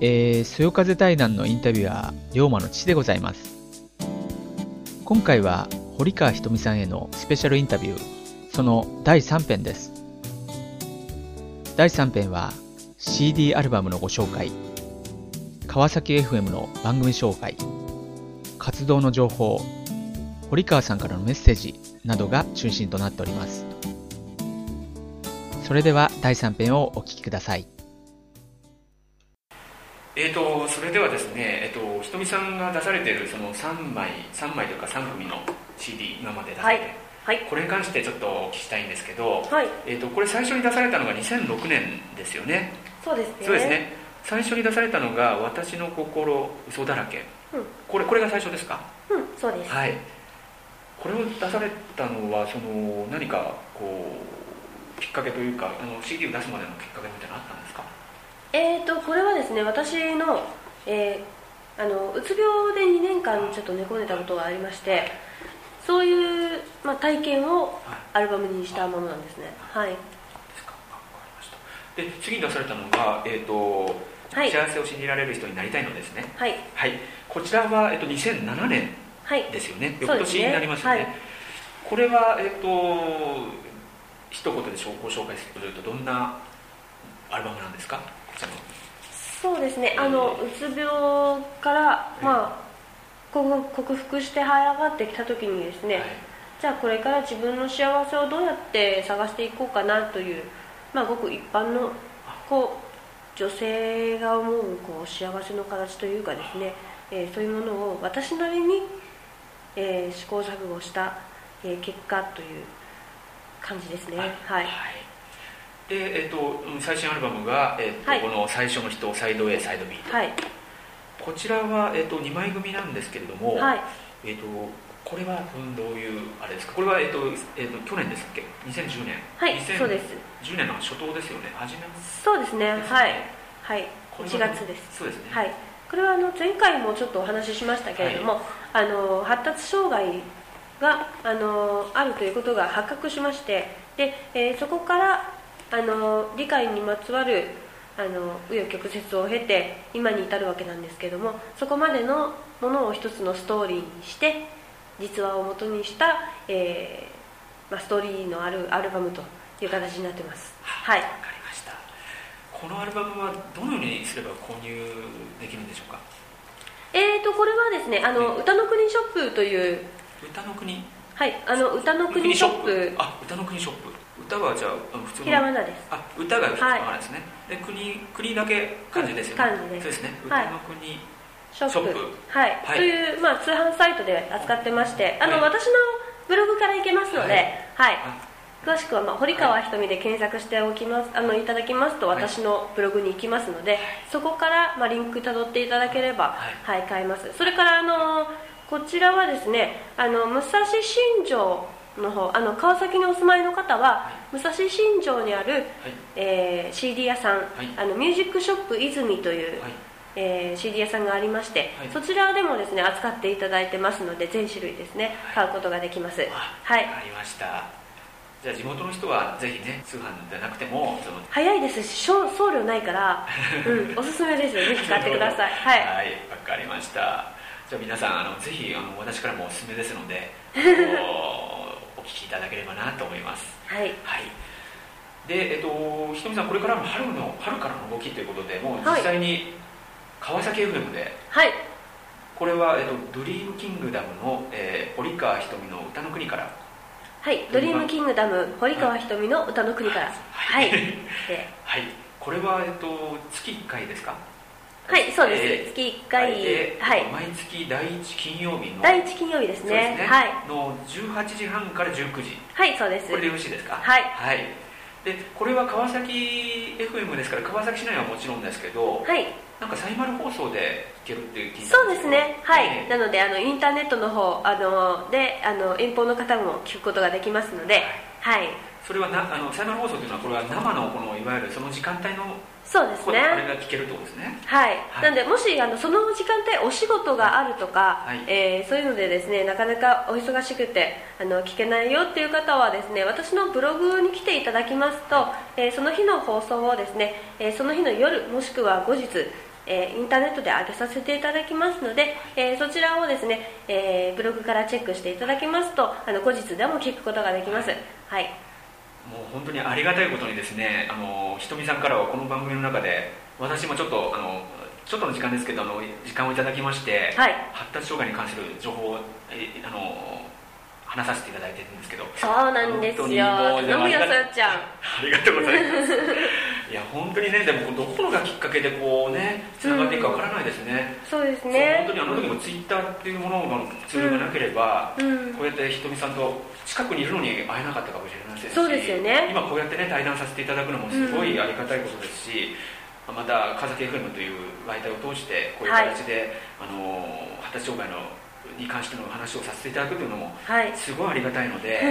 えー、そよ風対談のインタビュアー、龍馬の父でございます。今回は、堀川ひとみさんへのスペシャルインタビュー、その第3編です。第3編は、CD アルバムのご紹介、川崎 FM の番組紹介、活動の情報、堀川さんからのメッセージなどが中心となっております。それでは第3編をお聞きください。えーと、それではですね、えーと、ひとみさんが出されているその3枚3枚というか3組の CD 今まで出されて、はい、これに関してちょっとお聞きしたいんですけど、はい、えーと、これ最初に出されたのが2006年ですよね。そうですね。そうですね。最初に出されたのが「私の心嘘だらけ」うん、これこれが最初ですか？うんそうです。はい。これを出されたのはその何かこうきっかけというかあの CD を出すまでのきっかけみたいなのあったんですか？えーと、これはですね私の,、えー、あのうつ病で2年間ちょっと寝込んでたことがありましてそういう、まあ、体験をアルバムにしたものなんですね。はい。で次に出されたのが、えーと、はい、幸せを信じられる人になりたいのですね。はい、はい、こちらは、えーと、2007年ですよね、はい、翌年になりますよね、ねはい、これは、えー、と一言でご紹介するとどんなアルバムなんですか？そうですね、あのうつ病から、まあ、克服して這い上がってきた時にですね、はい、じゃあこれから自分の幸せをどうやって探していこうかなという、まあ、ごく一般のこう女性が思うこう幸せの形というかですね、えー、そういうものを私なりに、えー、試行錯誤した、えー、結果という感じですね。はい、はいで、えっと、最新アルバムが、えっと、はい、この「最初の人サイド A サイド B」はい、こちらは、えっと、2枚組なんですけれども、はい、えっと、これはどういうあれですか？これは、えっとえっと、去年ですっけ？2010年。はいそうです。10年の初頭ですよね。初めそうですね、ね、はい。はい。1月です。そうですね。はい。これはあの前回もちょっとお話ししましたけれども、はい、あの発達障害があのあるということが発覚しましてで、えー、そこからあの理解にまつわるあの紆余曲折を経て今に至るわけなんですけどもそこまでのものを一つのストーリーにして実話をもとにした、えーまあ、ストーリーのあるアルバムという形になってます。はい。わかりました。このアルバムはどのようにすれば購入できるんでしょうか？えーとこれはですねあの、歌の国ショップという歌の国？はいあの歌の国ショップ。あ歌の国ショップ歌はじゃあ普通の？ひらがなです。あ歌が普通の花ですね、はい、で国国だけ漢字ですよね。漢字です。そうですね。歌の国、ショップ。はい、はい、という、まあ、通販サイトで扱ってましてあの、はい、私のブログから行けますので、はい。詳しくは、まあ、堀川ひとみで検索しておきますあのいただきますと私のブログに行きますので、そこから、まあ、リンクたどっていただければ、はい買えます。それからあのこちらはですねあの武蔵新城の方あの川崎にお住まいの方は、武蔵新城にある、はい、えー、CD 屋さん、はい、あのミュージックショップ泉という、はい、えー、CD 屋さんがありまして、そちらでもですね扱っていただいてますので全種類ですね、買うことができます。はい。ありました。じゃあ地元の人はぜひね通販じゃなくても早いですし送料ないから、うん、おすすめですよ。ぜひ買ってください。はい。わ、はい、かりました。じゃあ皆さんあのぜひあの私からもおすすめですので 聞きいただければなと思います。はい、はい、で、えっと、ひとみさんこれからの春の春からの動きということでもう実際に川崎 FM で、はい、これは、えっと、ドリームキングダムの、えー、堀川ひとみの歌の国から。はい。ドリームキングダム堀川ひとみの歌の国から。はい、はい、はい、これは、えっと、月1回ですか？はいそうです、えー、月1回、はい、毎月第1金曜日の第1金曜日ですね、ね、はい。の18時半から19時。はいそうです。これでよろしいですか？はい、はい、でこれは川崎 FM ですから川崎市内はもちろんですけどはい。なんかサイマル放送で聞けるっていう聞いそうですね。はい、なのであのインターネットの方あのであの遠方の方も聞くことができますのではい、はい、それはなあのサイマル放送というのはこれは生のこのいわゆるその時間帯のそうですね。あれが聞けるってことですね。はい、はい、なんでもしあのその時間帯お仕事があるとか、はい、えー、そういうのでですねなかなかお忙しくてあの聞けないよっていう方はですね私のブログに来ていただきますと、えー、その日の放送をですね、えー、その日の夜もしくは後日えー、インターネットで上げさせていただきますので、えー、そちらをですね、えー、ブログからチェックしていただきますとあの後日でも聞くことができます。はいもう本当にありがたいことにですねあのひとみさんからはこの番組の中で私もちょっとあのちょっとの時間ですけどあの時間をいただきまして、はい、発達障害に関する情報をえあの話させていただいてるんですけど。そうなんですよ。飲むよそよちゃん。ありがとうございます。いや本当にねでもどこがきっかけでこうねつながっていくかわからないですね、うん、そうですね。本当にあの時もツイッターっていうもののツールがなければ、うん、こうやってひとみさんと近くにいるのに会えなかったかもしれないですしそうですよね。今こうやってね対談させていただくのもすごいありがたいことですし、うん、また風景 FM という媒体を通してこういう形で、はい、あの発達障害のに関しての話をさせていただくというのもすごいありがたいので、はい、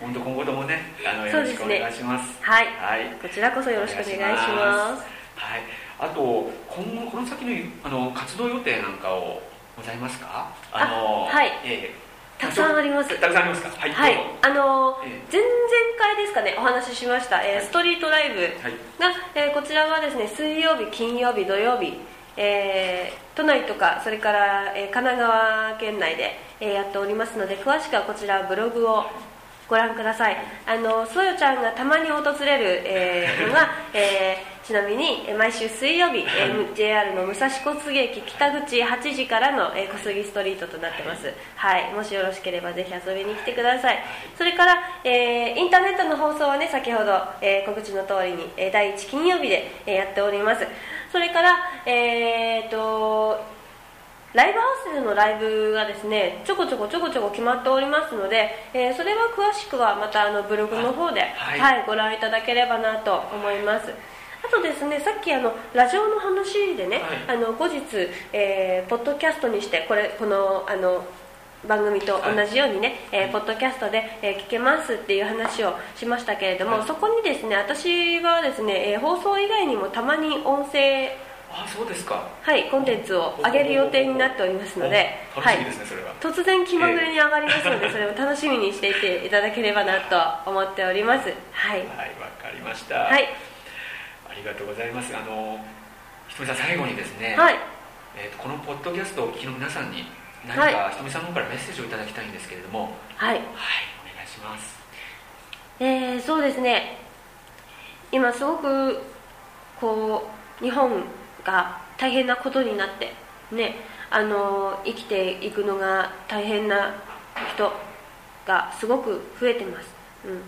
本当今後ともねあのよろしくお願いします、ね、はい、はい、こちらこそよろしくお願いします。はい、あと今後この先のあの活動予定なんかをございますか？あのはい、えー、たくさんあります。たくさんありますか？はい。はい、あのーえー、前々回ですかね、お話ししました、えー、ストリートライブが、はい、え。ー、こちらはですね、水曜日、金曜日、土曜日、えー、都内とかそれから、えー、神奈川県内で、えー、やっておりますので詳しくはこちらブログをご覧ください。あのそよちゃんがたまに訪れる、えー、のが、えー、ちなみに毎週水曜日、えー、JR の武蔵小杉駅北口8時からの、えー、小杉ストリートとなってます、はい、もしよろしければぜひ遊びに来てください。それから、えー、インターネットの放送はね先ほど、えー、告知の通りに、えー、第1金曜日で、えー、やっております。それから、えーと、ライブハウスでのライブがですねちょこちょこちょこちょこ決まっておりますので、えー、それは詳しくはまたあのブログの方で、はい、はい、ご覧いただければなと思います。あとですねさっきあのラジオの話でね、はい、あの後日、えー、ポッドキャストにしてこれこのあの番組と同じようにね、はい、えー、ポッドキャストで、えー、聞けますっていう話をしましたけれども、はい、そこにですね私はですね、えー、放送以外にもたまに音声あそうですか。はいコンテンツを上げる予定になっておりますので楽しみですね、それは。突然気まぐれに上がりますので、それを楽しみにしていていただければなと思っております。はい。はいわかりました。はい。ありがとうございます。あのひとみさん最後にですね、はい。えーと、このポッドキャストをお聞きの皆さんに何かひとみさんの方からメッセージをいただきたいんですけれども。はい、はい、お願いします。えー、そうですね。今すごくこう日本が大変なことになってねあの生きていくのが大変な人がすごく増えてます、うん、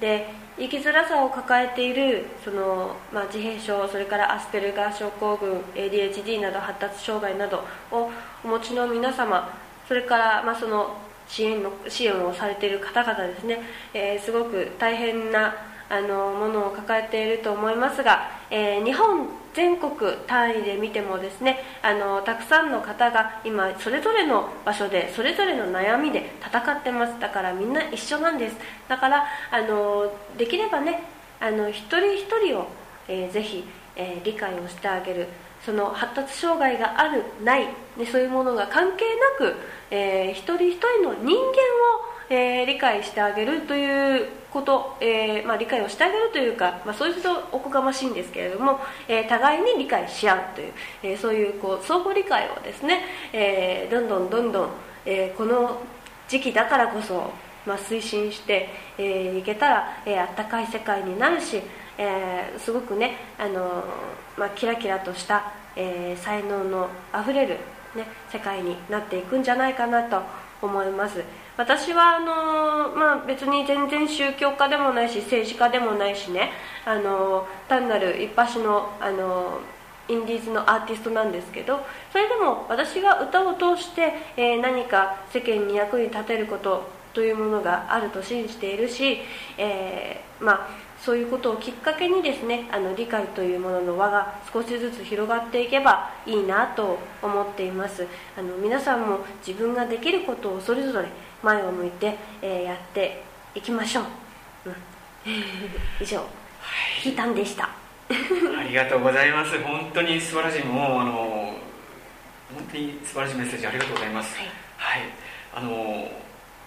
で生きづらさを抱えているその、まあ、自閉症それからアスペルガー症候群 ADHD など発達障害などをお持ちの皆様それから、まあ、その支援の支援をされている方々ですね、えー、すごく大変なあのものを抱えていると思いますが、えー、日本全国単位で見てもですねあのたくさんの方が今それぞれの場所でそれぞれの悩みで戦ってますだからみんな一緒なんです。だからあのできればねあの一人一人を、えー、ぜひ、えー、理解をしてあげる。その発達障害があるない、ね、そういうものが関係なく、えー、一人一人の人間をえー、理解してあげるということ、えー、まあ、理解をしてあげるというか、まあ、そういうとおこがましいんですけれども、え、互いに理解し合うという、えそういうこう相互理解をですね、えどんどんどんどん、えこの時期だからこそ、まあ、推進して、えいけたら、えあったかい世界になるし、えすごくね、あのまあ、キラキラとした、え才能のあふれる、ね、世界になっていくんじゃないかなと思います。私はあの、まあ、別に全然宗教家でもないし政治家でもないしねあの単なる一発のあのインディーズのアーティストなんですけどそれでも私が歌を通して、え、何か世間に役に立てることというものがあると信じているし、え、まあ、そういうことをきっかけにですねあの理解というものの輪が少しずつ広がっていけばいいなと思っています。あの皆さんも自分ができることをそれぞれ前を向いて、えー、やっていきましょう、うん、以上、はい、聞いたんでした。ありがとうございます。本当に素晴らしい。もうあの本当に素晴らしいメッセージありがとうございます。はい、はい、あの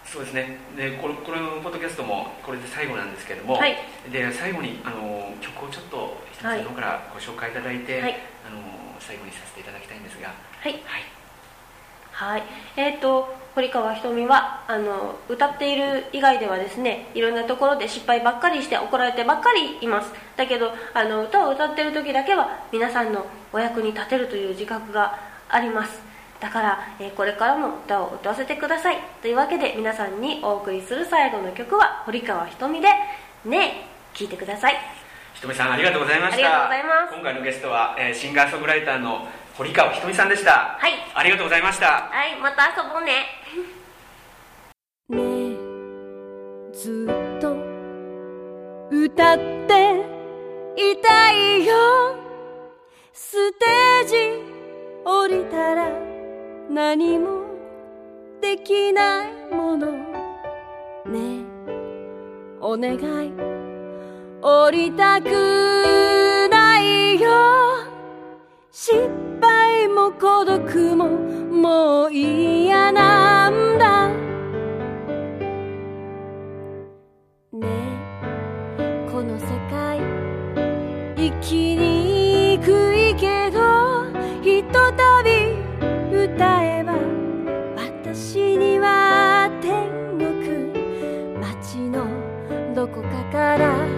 そうですね。でこれこれのポッドキャストもこれで最後なんですけれども、はい、で最後にあの曲をちょっと一つの方からご紹介いただいて、はい、あの最後にさせていただきたいんですが。はい、はい、はい、えっ、ー、と堀川ひとみはあの歌っている以外ではですねいろんなところで失敗ばっかりして怒られてばっかりいます。だけどあの歌を歌ってる時だけは皆さんのお役に立てるという自覚があります。だから、えこれからも歌を歌わせてください。というわけで皆さんにお送りする最後の曲は堀川ひとみで「ねえ」聴いてください。ひとみさんありがとうございました。ありがとうございます。今回のゲストは、えー、シンガーソングライターの堀川ひとみさんでした。はい。ありがとうございました。はいまた遊ぼうね。ねえずっと歌っていたいよ。ステージ降りたら何もできないもの。ね。お願い。降りたくないよ。失敗も孤独ももう嫌なんだ。caras.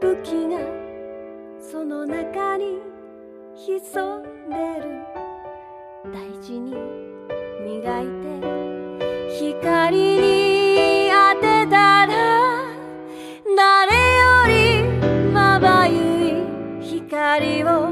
武器がその中に潜んでる大事に磨いて光に当てたら誰よりまばゆい光を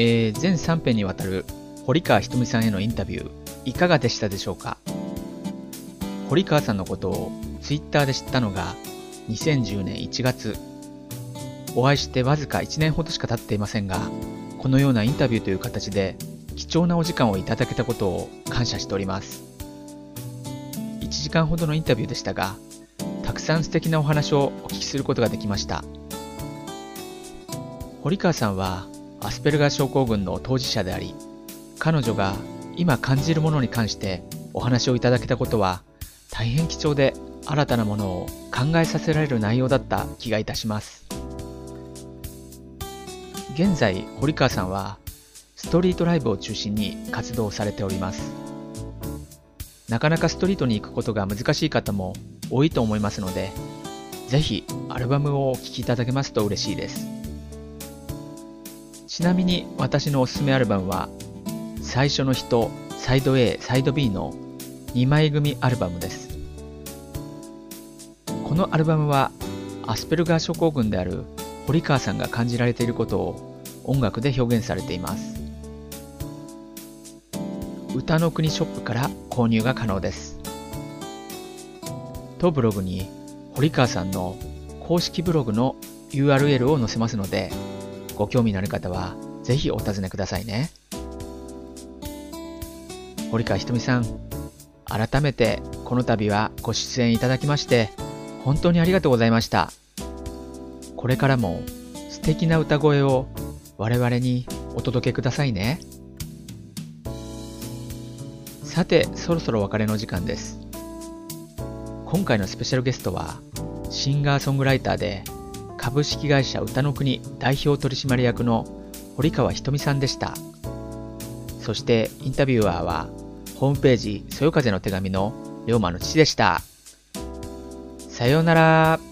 えー、全3編にわたる堀川ひとみさんへのインタビューいかがでしたでしょうか？堀川さんのことをツイッターで知ったのが2010年1月。お会いしてわずか1年ほどしか経っていませんが、このようなインタビューという形で貴重なお時間をいただけたことを感謝しております。1時間ほどのインタビューでしたが、たくさん素敵なお話をお聞きすることができました。堀川さんはアスペルガー症候群の当事者であり、彼女が今感じるものに関してお話をいただけたことは大変貴重で新たなものを考えさせられる内容だった気がいたします。現在、堀川さんはストリートライブを中心に活動されております。なかなかストリートに行くことが難しい方も多いと思いますので、ぜひアルバムをお聴きいただけますと嬉しいです。ちなみに私のおすすめアルバムは、最初の人、サイド A、サイド B の2枚組アルバムです。このアルバムはアスペルガー症候群である堀川さんが感じられていることを音楽で表現されています。歌の国ショップから購入が可能です。当ブログに堀川さんの公式ブログの URL を載せますので、ご興味のある方はぜひお尋ねくださいね。堀川ひとみさん、改めてこの度はご出演いただきまして本当にありがとうございました。これからも素敵な歌声を我々にお届けくださいね。さて、そろそろ別れの時間です。今回のスペシャルゲストは、シンガーソングライターで、株式会社歌の国代表取締役の堀川ひとみさんでした。そしてインタビュアーは、ホームページ、そよ風の手紙の龍馬の父でした。さようなら。